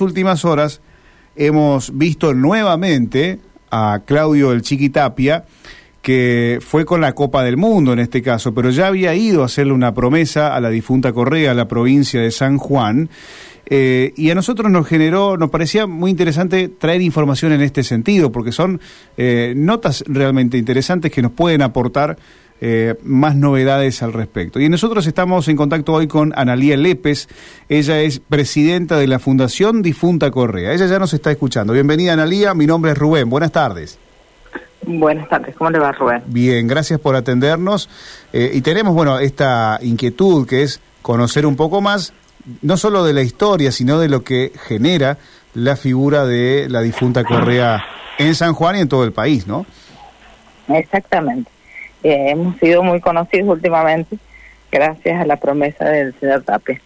últimas horas hemos visto nuevamente a Claudio el Chiquitapia, que fue con la Copa del Mundo en este caso, pero ya había ido a hacerle una promesa a la difunta Correa, a la provincia de San Juan, eh, y a nosotros nos generó, nos parecía muy interesante traer información en este sentido, porque son eh, notas realmente interesantes que nos pueden aportar eh, más novedades al respecto. Y nosotros estamos en contacto hoy con Analía Lépez, ella es presidenta de la Fundación Difunta Correa. Ella ya nos está escuchando. Bienvenida Analía, mi nombre es Rubén, buenas tardes. Buenas tardes, ¿cómo le va Rubén? Bien, gracias por atendernos. Eh, y tenemos, bueno, esta inquietud que es conocer un poco más, no solo de la historia, sino de lo que genera la figura de la difunta Correa en San Juan y en todo el país, ¿no? Exactamente. Eh, hemos sido muy conocidos últimamente gracias a la promesa del señor Tapia.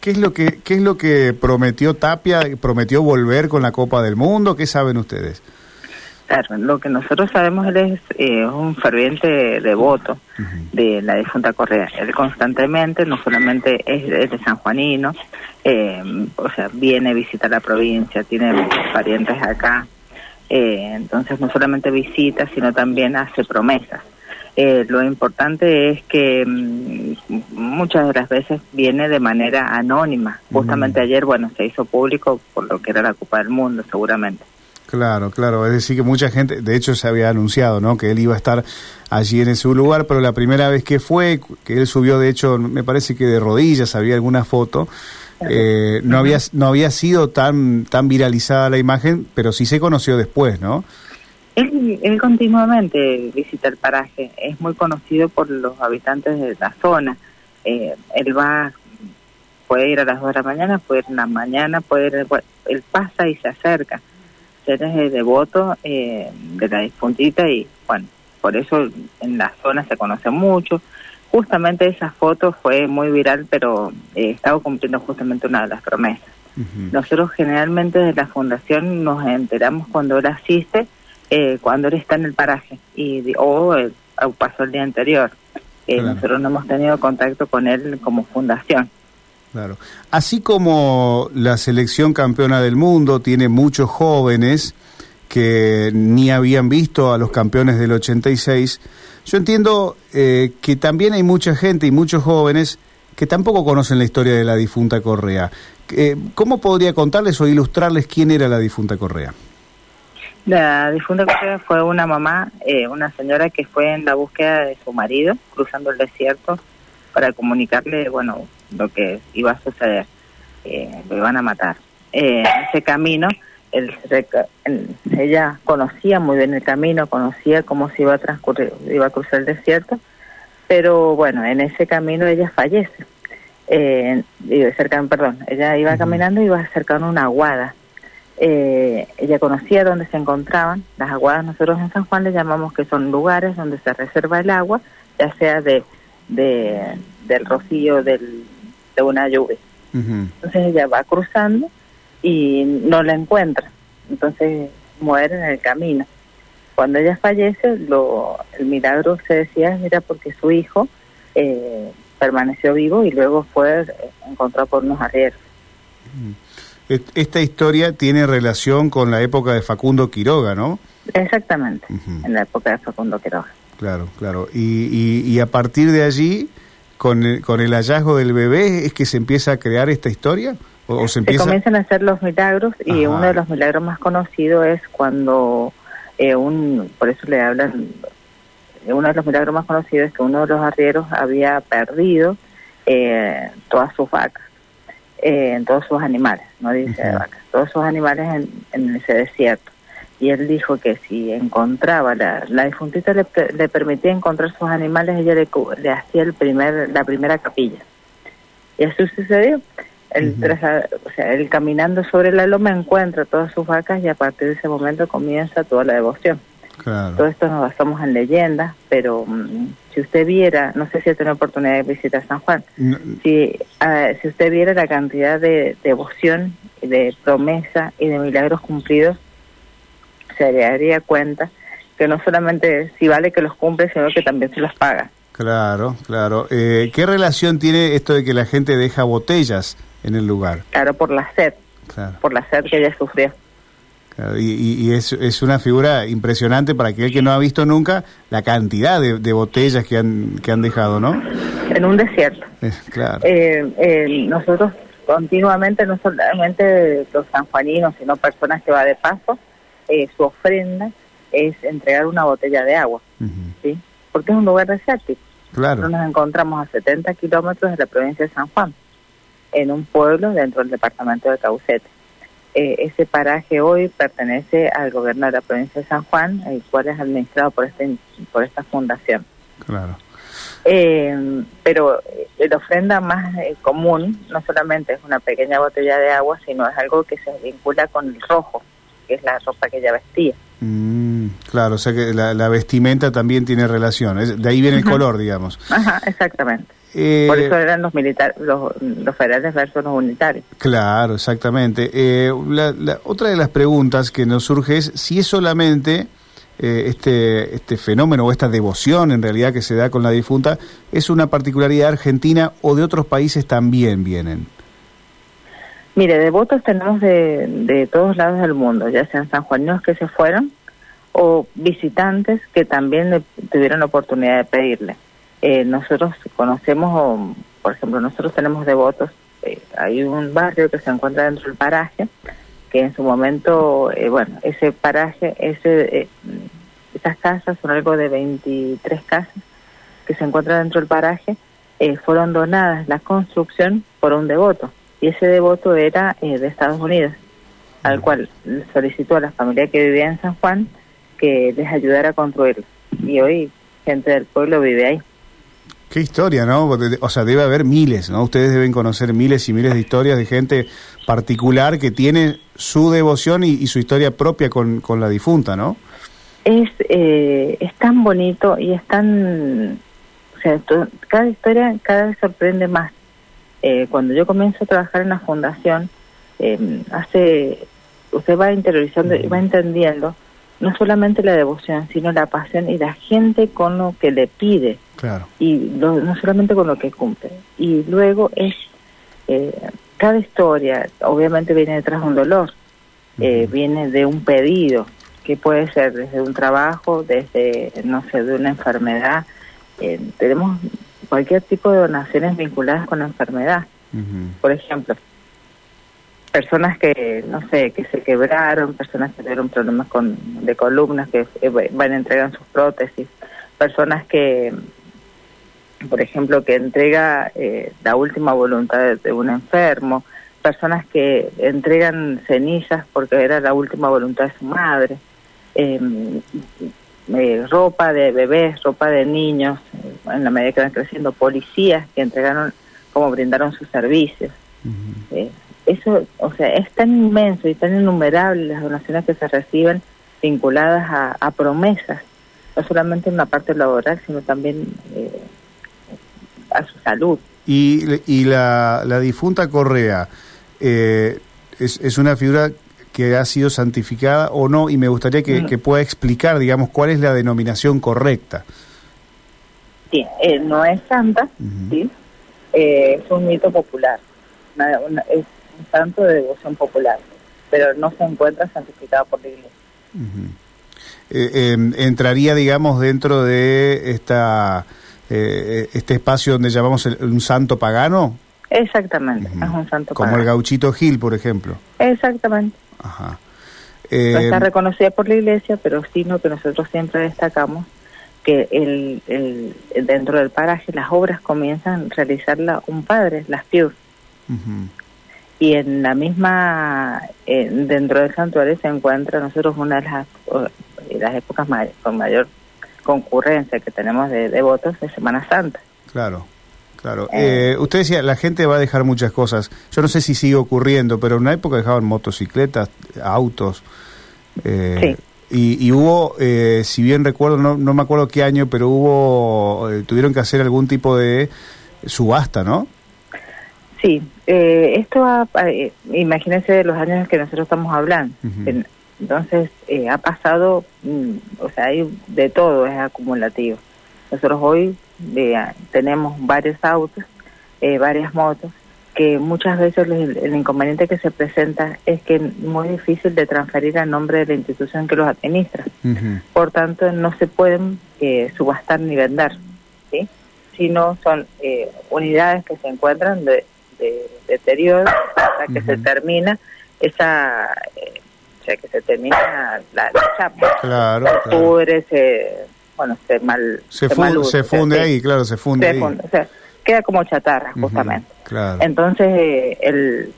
¿Qué es lo que qué es lo que prometió Tapia? ¿Prometió volver con la Copa del Mundo? ¿Qué saben ustedes? Claro, lo que nosotros sabemos él es eh, un ferviente devoto de la difunta Correa. Él constantemente, no solamente es, de San Juanino, eh, o sea, viene a visitar la provincia, tiene parientes acá, entonces no solamente visita, sino también hace promesas. Eh, lo importante es que mm, muchas de las veces viene de manera anónima. Justamente ayer, bueno, se hizo público por lo que era la Copa del Mundo, seguramente. Claro, claro. Es decir, que mucha gente, de hecho se había anunciado, ¿no? Que él iba a estar allí en ese lugar, pero la primera vez que fue, que él subió, de hecho, me parece que de rodillas, había alguna foto, eh, no había no había sido tan tan viralizada la imagen, pero sí se conoció después, ¿no? Él, continuamente visita el paraje, es muy conocido por los habitantes de la zona. Eh, él va, puede ir a las 2 de la mañana, puede ir en la mañana, puede ir, él pasa y se acerca. Él es devoto eh, de la difuntita y bueno, por eso en la zona se conoce mucho. Justamente esa foto fue muy viral, pero eh, estaba cumpliendo justamente una de las promesas. Nosotros generalmente de la fundación nos enteramos cuando él asiste eh, cuando él está en el paraje y o, eh, pasó el día anterior. Eh, nosotros no hemos tenido contacto con él como fundación. Claro. Así como la selección campeona del mundo tiene muchos jóvenes que ni habían visto a los campeones del 86, yo entiendo que también hay mucha gente y muchos jóvenes que tampoco conocen la historia de la difunta Correa. ¿Cómo podría contarles o ilustrarles quién era la difunta Correa? La difunta fue una mamá, eh, una señora que fue en la búsqueda de su marido, cruzando el desierto, para comunicarle, bueno, lo que iba a suceder. Eh, lo iban a matar. Eh, en ese camino, ella conocía muy bien el camino, conocía cómo se iba a transcurrir, iba a cruzar el desierto, pero bueno, en ese camino ella fallece. Eh, cerca, perdón, ella iba caminando y iba acercando una aguada eh, ella conocía dónde se encontraban. Las aguadas nosotros en San Juan le llamamos que son lugares donde se reserva el agua, ya sea de, del rocío del, de una lluvia. Entonces ella va cruzando y no la encuentra. Entonces muere en el camino. Cuando ella fallece, lo, el milagro se decía era porque su hijo eh, permaneció vivo y luego fue encontrado por unos arrieros. Esta historia tiene relación con la época de Facundo Quiroga, ¿no? Exactamente, en la época de Facundo Quiroga. Claro, claro. Y, y, a partir de allí, con el, con el hallazgo del bebé, ¿es que se empieza a crear esta historia? ¿O, se, empieza... comienzan a hacer los milagros y uno de los milagros más conocidos es cuando eh, un, por eso le hablan, uno de los milagros más conocidos es que uno de los arrieros había perdido eh, todas sus vacas eh, en todos sus animales, no dice de vacas, todos sus animales en, ese desierto. Y él dijo que si encontraba, la, la difuntita le, le, permitía encontrar sus animales, ella le, le, hacía el primer, la primera capilla. Y así sucedió. Él, o sea, él caminando sobre la loma encuentra todas sus vacas y a partir de ese momento comienza toda la devoción. Todo esto nos basamos en leyendas, pero mm, si usted viera, no sé si ha tenido oportunidad de visitar San Juan, si, ah, si usted viera la cantidad de devoción, de promesa y de milagros cumplidos, se daría cuenta que no solamente si vale que los cumple, sino que también se los paga. Claro, claro. Eh, ¿Qué relación tiene esto de que la gente deja botellas en el lugar? Claro, por la sed. por la sed que ella sufrió. Y, es, es, una figura impresionante para aquel que no ha visto nunca la cantidad de, botellas que han, que han dejado, ¿no? En un desierto. claro. Eh, nosotros continuamente, no solamente los sanjuaninos, sino personas que va de paso, eh, su ofrenda es entregar una botella de agua, ¿sí? Porque es un lugar desértico. Claro. nos encontramos a 70 kilómetros de la provincia de San Juan, en un pueblo dentro del departamento de Caucete. Eh, ese paraje hoy pertenece al gobierno de la provincia de San Juan, el cual es administrado por, este, por esta fundación. Claro. Eh, pero eh, la ofrenda más eh, común no solamente es una pequeña botella de agua, sino es algo que se vincula con el rojo, que es la ropa que ella vestía. Mm, claro, o sea que la, vestimenta también tiene relación, de ahí viene el color, digamos. Ajá, exactamente. Por eso eran los militares, los, federales versus los unitarios. Claro, exactamente. la, otra de las preguntas que nos surge es si es solamente eh, este, este fenómeno o esta devoción en realidad que se da con la difunta es una particularidad argentina o de otros países también vienen? Mire, devotos tenemos de, de todos lados del mundo, ya sean sanjuaninos que se fueron o visitantes que también tuvieron la oportunidad de pedirle. Eh, nosotros conocemos, por ejemplo, nosotros tenemos devotos, eh, hay un barrio que se encuentra dentro del paraje, que en su momento, eh, bueno, ese paraje, ese, eh, esas casas, son algo de 23 casas que se encuentran dentro del paraje, fueron donadas la construcción por un devoto. Y ese devoto era de Estados Unidos, al cual solicitó a la familia que vivía en San Juan que les ayudara a construirlo. Y hoy gente del pueblo vive ahí. Qué historia, ¿no? O sea, debe haber miles, ¿no? Ustedes deben conocer miles y miles de historias de gente particular que tiene su devoción y, su historia propia con, con, la difunta, ¿no? Es, eh, es tan bonito y es tan... O sea, cada historia cada vez sorprende más. Eh, cuando yo comienzo a trabajar en la fundación, eh, hace... Usted va interiorizando y va entendiendo no solamente la devoción, sino la pasión y la gente con lo que le pide. Claro. Y no solamente con lo que cumple. Y luego es, eh, cada historia obviamente viene detrás de un dolor, eh, viene de un pedido, que puede ser desde un trabajo, desde, no sé, de una enfermedad. Eh, tenemos cualquier tipo de donaciones vinculadas con la enfermedad. Por ejemplo, personas que, no sé, que se quebraron, personas que tuvieron problemas con, de columnas, que eh, van a entregar sus prótesis, personas que, por ejemplo, que entrega eh, la última voluntad de, un enfermo, personas que entregan cenizas porque era la última voluntad de su madre, em, eh, ropa de bebés, ropa de niños, en la medida que van creciendo, policías que entregaron, como brindaron sus servicios. Eso, o sea, es tan inmenso y tan innumerable las donaciones que se reciben vinculadas a, promesas, no solamente en la parte laboral, sino también eh, a su salud. Y, y la, la difunta Correa eh, es, es una figura que ha sido santificada o no, y me gustaría que, mm. pueda explicar, digamos, cuál es la denominación correcta. Sí, eh, no es santa, ¿sí? es un mito popular. es santo de devoción popular, pero no se encuentra santificado por la Iglesia. Eh, em, entraría, digamos, dentro de esta eh, este espacio donde llamamos un santo pagano. Exactamente, es un santo Como el gauchito Gil, por ejemplo. Exactamente. Ajá. está em, reconocida por la Iglesia, pero sino que nosotros siempre destacamos que el, el, dentro del paraje las obras comienzan a realizarla un padre, las pius y en la misma, dentro del santuario se encuentra nosotros una de las, las épocas con mayor concurrencia que tenemos de devotos de Semana Santa. Claro. Claro. Eh, usted decía, la gente va a dejar muchas cosas. Yo no sé si sigue ocurriendo, pero en una época dejaban motocicletas, autos. Eh, y, y, hubo, eh, si bien recuerdo, no, no me acuerdo qué año, pero hubo, eh, tuvieron que hacer algún tipo de subasta, ¿no? Sí, eh, esto eh, imagínense los años en que nosotros estamos hablando. Entonces, eh, ha pasado, mm, o sea, hay de todo, es acumulativo. Nosotros hoy tenemos varios autos, varias motos, que muchas veces el, inconveniente que se presenta es que es muy difícil de transferir a nombre de la institución que los administra. Por tanto, no se pueden eh, subastar ni vender, ¿sí? sino son eh, unidades que se encuentran de, deterioro hasta que se termina esa... Eh, o sea, que se termina la, chapa. Claro, se pudre, se... Bueno, se mal... Se, se funde ahí, claro, se funde ahí. o sea, queda como chatarra, justamente. Entonces, eh, el,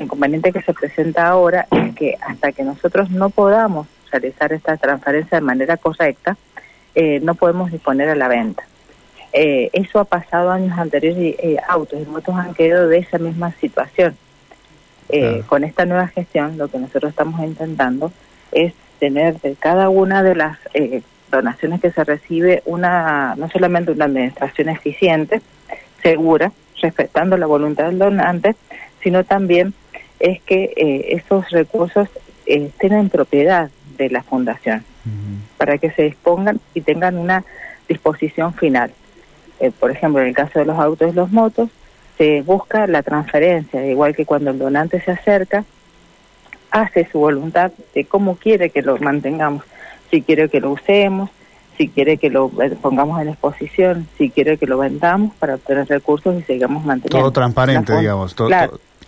inconveniente que se presenta ahora es que hasta que nosotros no podamos realizar esta transferencia de manera correcta, eh, no podemos disponer a la venta. Eh, eso ha pasado años anteriores y autos y motos han quedado de esa misma situación. Con esta nueva gestión, lo que nosotros estamos intentando es tener de cada una de las donaciones que se recibe una no solamente una administración eficiente, segura, respetando la voluntad del donante, sino también es que eh, esos recursos eh, estén en propiedad de la fundación para que se dispongan y tengan una disposición final. Eh, por ejemplo, en el caso de los autos y los motos, se busca la transferencia, igual que cuando el donante se acerca, hace su voluntad de cómo quiere que lo mantengamos, si quiere que lo usemos, si quiere que lo pongamos en exposición, si quiere que lo vendamos para obtener recursos y sigamos manteniendo. Todo transparente, digamos. Todo,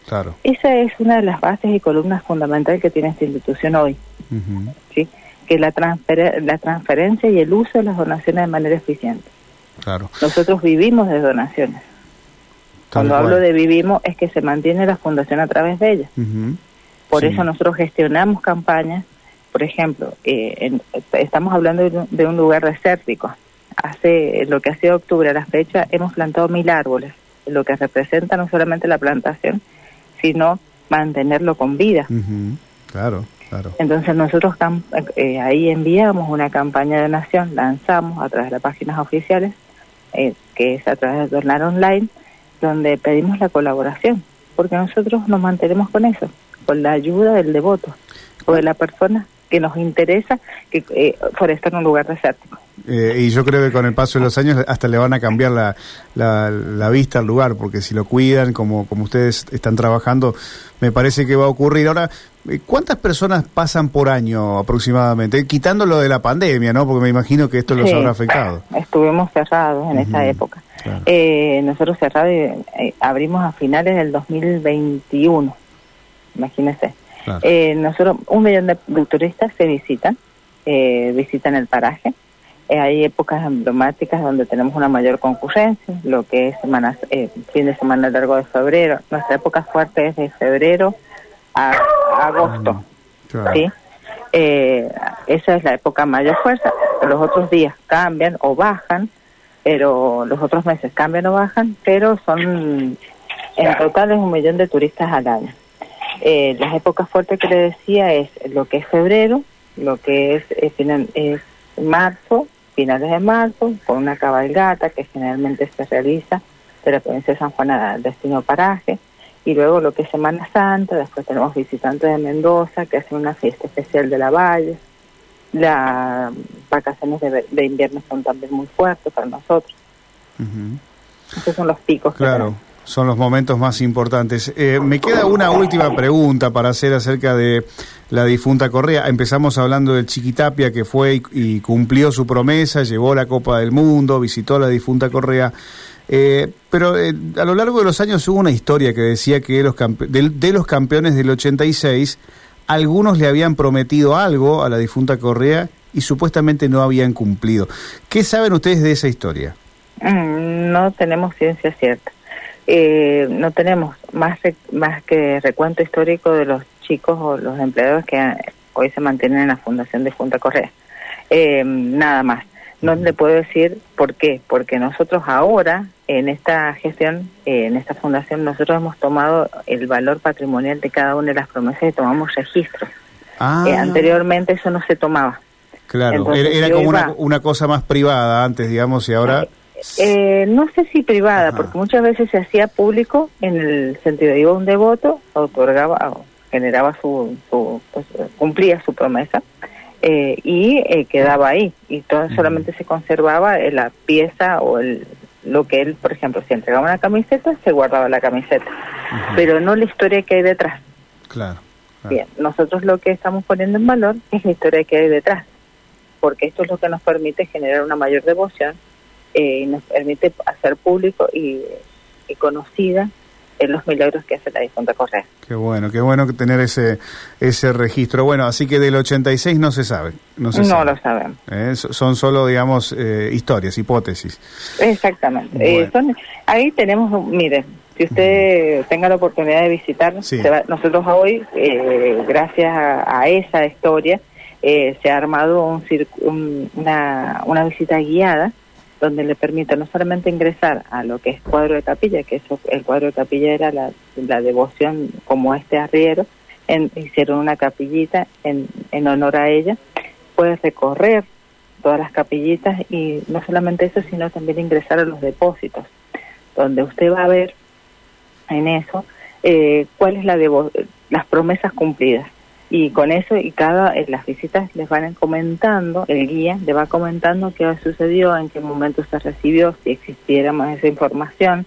claro. Esa es una de las bases y columnas fundamentales que tiene esta institución hoy. ¿sí? Que la, la transferencia y el uso de las donaciones de manera eficiente. Claro. Nosotros vivimos de donaciones. Cuando hablo de vivimos es que se mantiene la fundación a través de ellas. Por eso nosotros gestionamos campañas por ejemplo, eh, estamos hablando de un, lugar desértico. Hace lo que ha sido octubre a la fecha hemos plantado mil árboles, lo que representa no solamente la plantación, sino mantenerlo con vida. Claro, claro. Entonces nosotros eh, ahí enviamos una campaña de nación, lanzamos a través de las páginas oficiales, eh, que es a través de Donar Online, donde pedimos la colaboración, porque nosotros nos mantenemos con eso, con la ayuda del devoto o de la persona que nos interesa que eh, forestar un lugar desértico. Eh, y yo creo que con el paso de los años hasta le van a cambiar la, la, vista al lugar, porque si lo cuidan como, como ustedes están trabajando, me parece que va a ocurrir. Ahora, eh, ¿cuántas personas pasan por año aproximadamente? Quitando lo de la pandemia, ¿no? Porque me imagino que esto los habrá afectado. Estuvimos cerrados en esa época. Eh, nosotros cerrados abrimos a finales del 2021, Eh, nosotros, un millón de, turistas se visitan, eh, visitan el paraje. Eh, hay épocas emblemáticas donde tenemos una mayor concurrencia, lo que es semanas, fin de semana largo de febrero. Nuestra época fuerte es de febrero a, agosto. Mm, ¿sí? esa es la época mayor fuerza. Los otros días cambian o bajan, pero los otros meses cambian o bajan, pero son en total es un millón de turistas al año. Eh, las épocas fuertes que le decía es lo que es febrero, lo que es, es, es marzo, finales de marzo, con una cabalgata que generalmente se realiza de la provincia de San Juan al destino paraje, y luego lo que es Semana Santa, después tenemos visitantes de Mendoza que hacen una fiesta especial de la Valle, las vacaciones de, invierno son también muy fuertes para nosotros. Esos son los picos. Claro son los momentos más importantes. Eh, me queda una última pregunta para hacer acerca de la difunta Correa. Empezamos hablando del Chiquitapia que fue y, cumplió su promesa, llevó la Copa del Mundo, visitó la difunta Correa. Eh, pero eh, a lo largo de los años hubo una historia que decía que los de, de, los campeones del 86, algunos le habían prometido algo a la difunta Correa y supuestamente no habían cumplido. ¿Qué saben ustedes de esa historia? Mm, no tenemos ciencia cierta eh, no tenemos más, más que recuento histórico de los chicos o los empleados que hoy se mantienen en la Fundación de Junta Correa. Eh, nada más. No le puedo decir por qué, porque nosotros ahora en esta gestión, eh, en esta fundación, nosotros hemos tomado el valor patrimonial de cada una de las promesas y tomamos registros. Ah. Eh, anteriormente eso no se tomaba. Claro, era, como una, una, cosa más privada antes, digamos, y ahora... Eh, no sé si privada, porque muchas veces se hacía público en el sentido de iba un devoto, otorgaba, generaba su, pues, cumplía su promesa eh, y eh, quedaba ahí. Y todo, solamente se conservaba la pieza o el, lo que él, por ejemplo, si entregaba una camiseta, se guardaba la camiseta, pero no la historia que hay detrás. Claro, Bien, nosotros lo que estamos poniendo en valor es la historia que hay detrás, porque esto es lo que nos permite generar una mayor devoción eh, y nos permite hacer público y, y conocida en los milagros que hace la difunta Correa. Qué bueno, qué bueno tener ese ese registro. Bueno, así que del 86 no se sabe. No, se no lo sabemos. ¿Eh? Son solo, digamos, eh, historias, hipótesis. Exactamente. Eh, son, ahí tenemos, mire, si usted tenga la oportunidad de visitar, nosotros hoy, gracias a, esa historia, se ha armado un, una, una visita guiada donde le permite no solamente ingresar a lo que es cuadro de capilla, que eso, el cuadro de capilla era la, devoción como este arriero, en, hicieron una capillita en, en honor a ella, puede recorrer todas las capillitas y no solamente eso, sino también ingresar a los depósitos, donde usted va a ver en eso eh, cuál es la las promesas cumplidas y con eso y cada en las visitas les van comentando el guía le va comentando qué sucedió en qué momento se recibió si existiera más esa información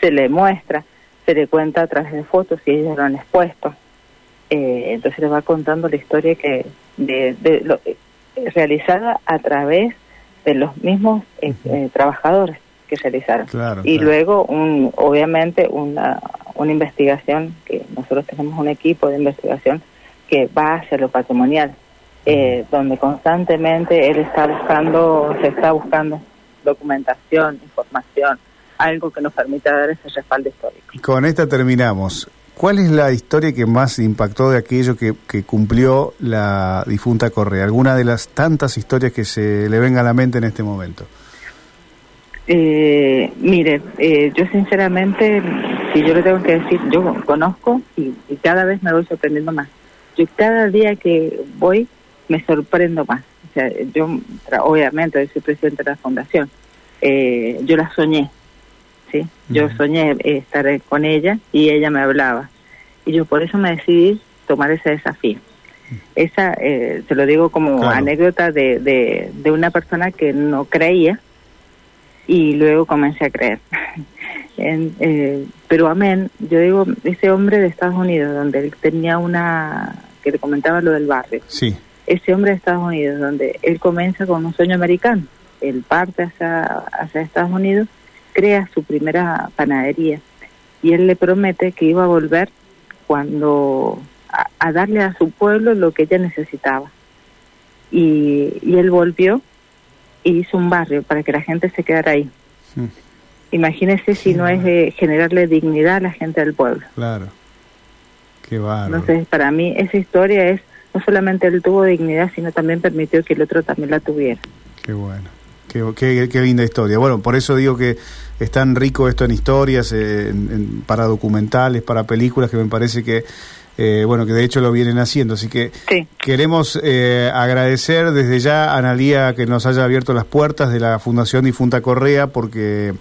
se le muestra se le cuenta a través de fotos si ellos lo han expuesto. Eh, entonces les va contando la historia que de, lo, eh, realizada a través de los mismos eh, trabajadores que realizaron. Y luego un obviamente una una investigación que nosotros tenemos un equipo de investigación que va hacia lo patrimonial, eh, donde constantemente él está buscando, se está buscando documentación, información, algo que nos permita dar ese respaldo histórico. Con esta terminamos. ¿Cuál es la historia que más impactó de aquello que, cumplió la difunta Correa? ¿Alguna de las tantas historias que se le venga a la mente en este momento? Eh, mire, eh, yo sinceramente, si yo le tengo que decir, yo conozco y cada vez me voy sorprendiendo más yo cada día que voy me sorprendo más. O sea, yo, obviamente, soy presidente de la fundación, eh, yo la soñé, ¿sí? Yo soñé estar con ella y ella me hablaba. Y yo por eso me decidí tomar ese desafío. Esa, eh, se lo digo como anécdota de, de, de una persona que no creía y luego comencé a creer. En, eh, pero amén, yo digo, ese hombre de Estados Unidos, donde él tenía una que te comentaba lo del barrio. Sí. Ese hombre de Estados Unidos, donde él comienza con un sueño americano, él parte hacia, hacia Estados Unidos, crea su primera panadería y él le promete que iba a volver cuando a, darle a su pueblo lo que ella necesitaba. Y, y él volvió y hizo un barrio para que la gente se quedara ahí. Imagínese si no es generarle dignidad a la gente del pueblo. Claro. Qué Entonces, para mí esa historia es, no solamente él tuvo dignidad, sino también permitió que el otro también la tuviera. Qué bueno. Qué, qué, linda historia. Bueno, por eso digo que es tan rico esto en historias, para documentales, para películas, que me parece que, eh, bueno, que de hecho lo vienen haciendo. Así que queremos eh, agradecer desde ya a Analía que nos haya abierto las puertas de la Fundación Difunta Correa, porque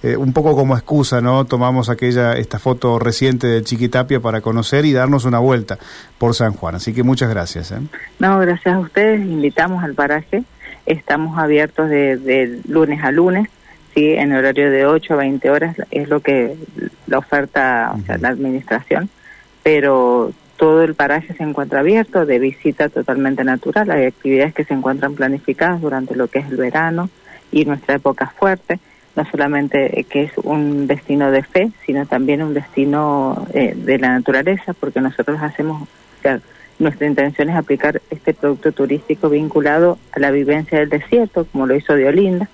eh, un poco como excusa, ¿no? Tomamos aquella, esta foto reciente de Chiquitapia para conocer y darnos una vuelta por San Juan. Así que muchas gracias. ¿eh? No, gracias a ustedes. Invitamos al paraje. Estamos abiertos de, lunes a lunes, ¿sí? En horario de 8 a 20 horas es lo que la oferta, o sea, la administración. Pero todo el paraje se encuentra abierto de visita totalmente natural. Hay actividades que se encuentran planificadas durante lo que es el verano y nuestra época fuerte no solamente que es un destino de fe, sino también un destino eh, de la naturaleza, porque nosotros hacemos, nuestra intención es aplicar este producto turístico vinculado a la vivencia del desierto, como lo hizo Diolinda,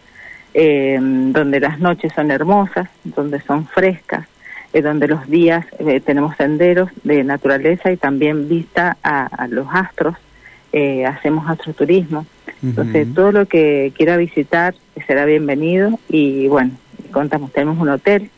eh, donde las noches son hermosas, donde son frescas, eh, donde los días tenemos senderos de naturaleza y también vista a los astros, hacemos astroturismo. Entonces, todo lo que quiera visitar será bienvenido. Y bueno, contamos, tenemos un hotel,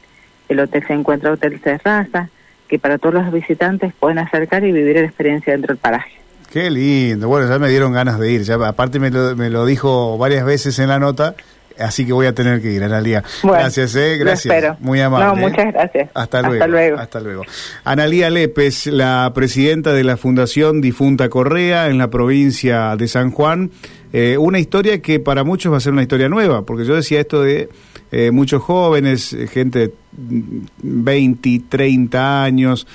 el hotel se encuentra Hotel Terraza, que para todos los visitantes pueden acercar y vivir la experiencia dentro del paraje. Qué lindo, bueno, ya me dieron ganas de ir, ya aparte me lo, me lo dijo varias veces en la nota, Así que voy a tener que ir, Analía. gracias, eh, gracias. Muy amable. No, muchas gracias. Hasta luego. Hasta luego. Hasta luego. Analía Lépez, la presidenta de la Fundación Difunta Correa en la provincia de San Juan. Eh, una historia que para muchos va a ser una historia nueva, porque yo decía esto de eh, muchos jóvenes, gente de 20, 30 años,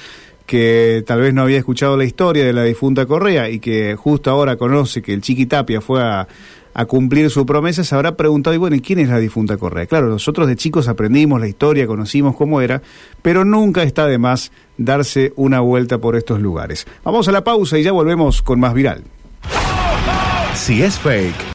que tal vez no había escuchado la historia de la difunta Correa y que justo ahora conoce que el Chiqui Tapia fue a, a cumplir su promesa, se habrá preguntado, y bueno, ¿y quién es la difunta Correa? Claro, nosotros de chicos aprendimos la historia, conocimos cómo era, pero nunca está de más darse una vuelta por estos lugares. Vamos a la pausa y ya volvemos con más viral. Si es fake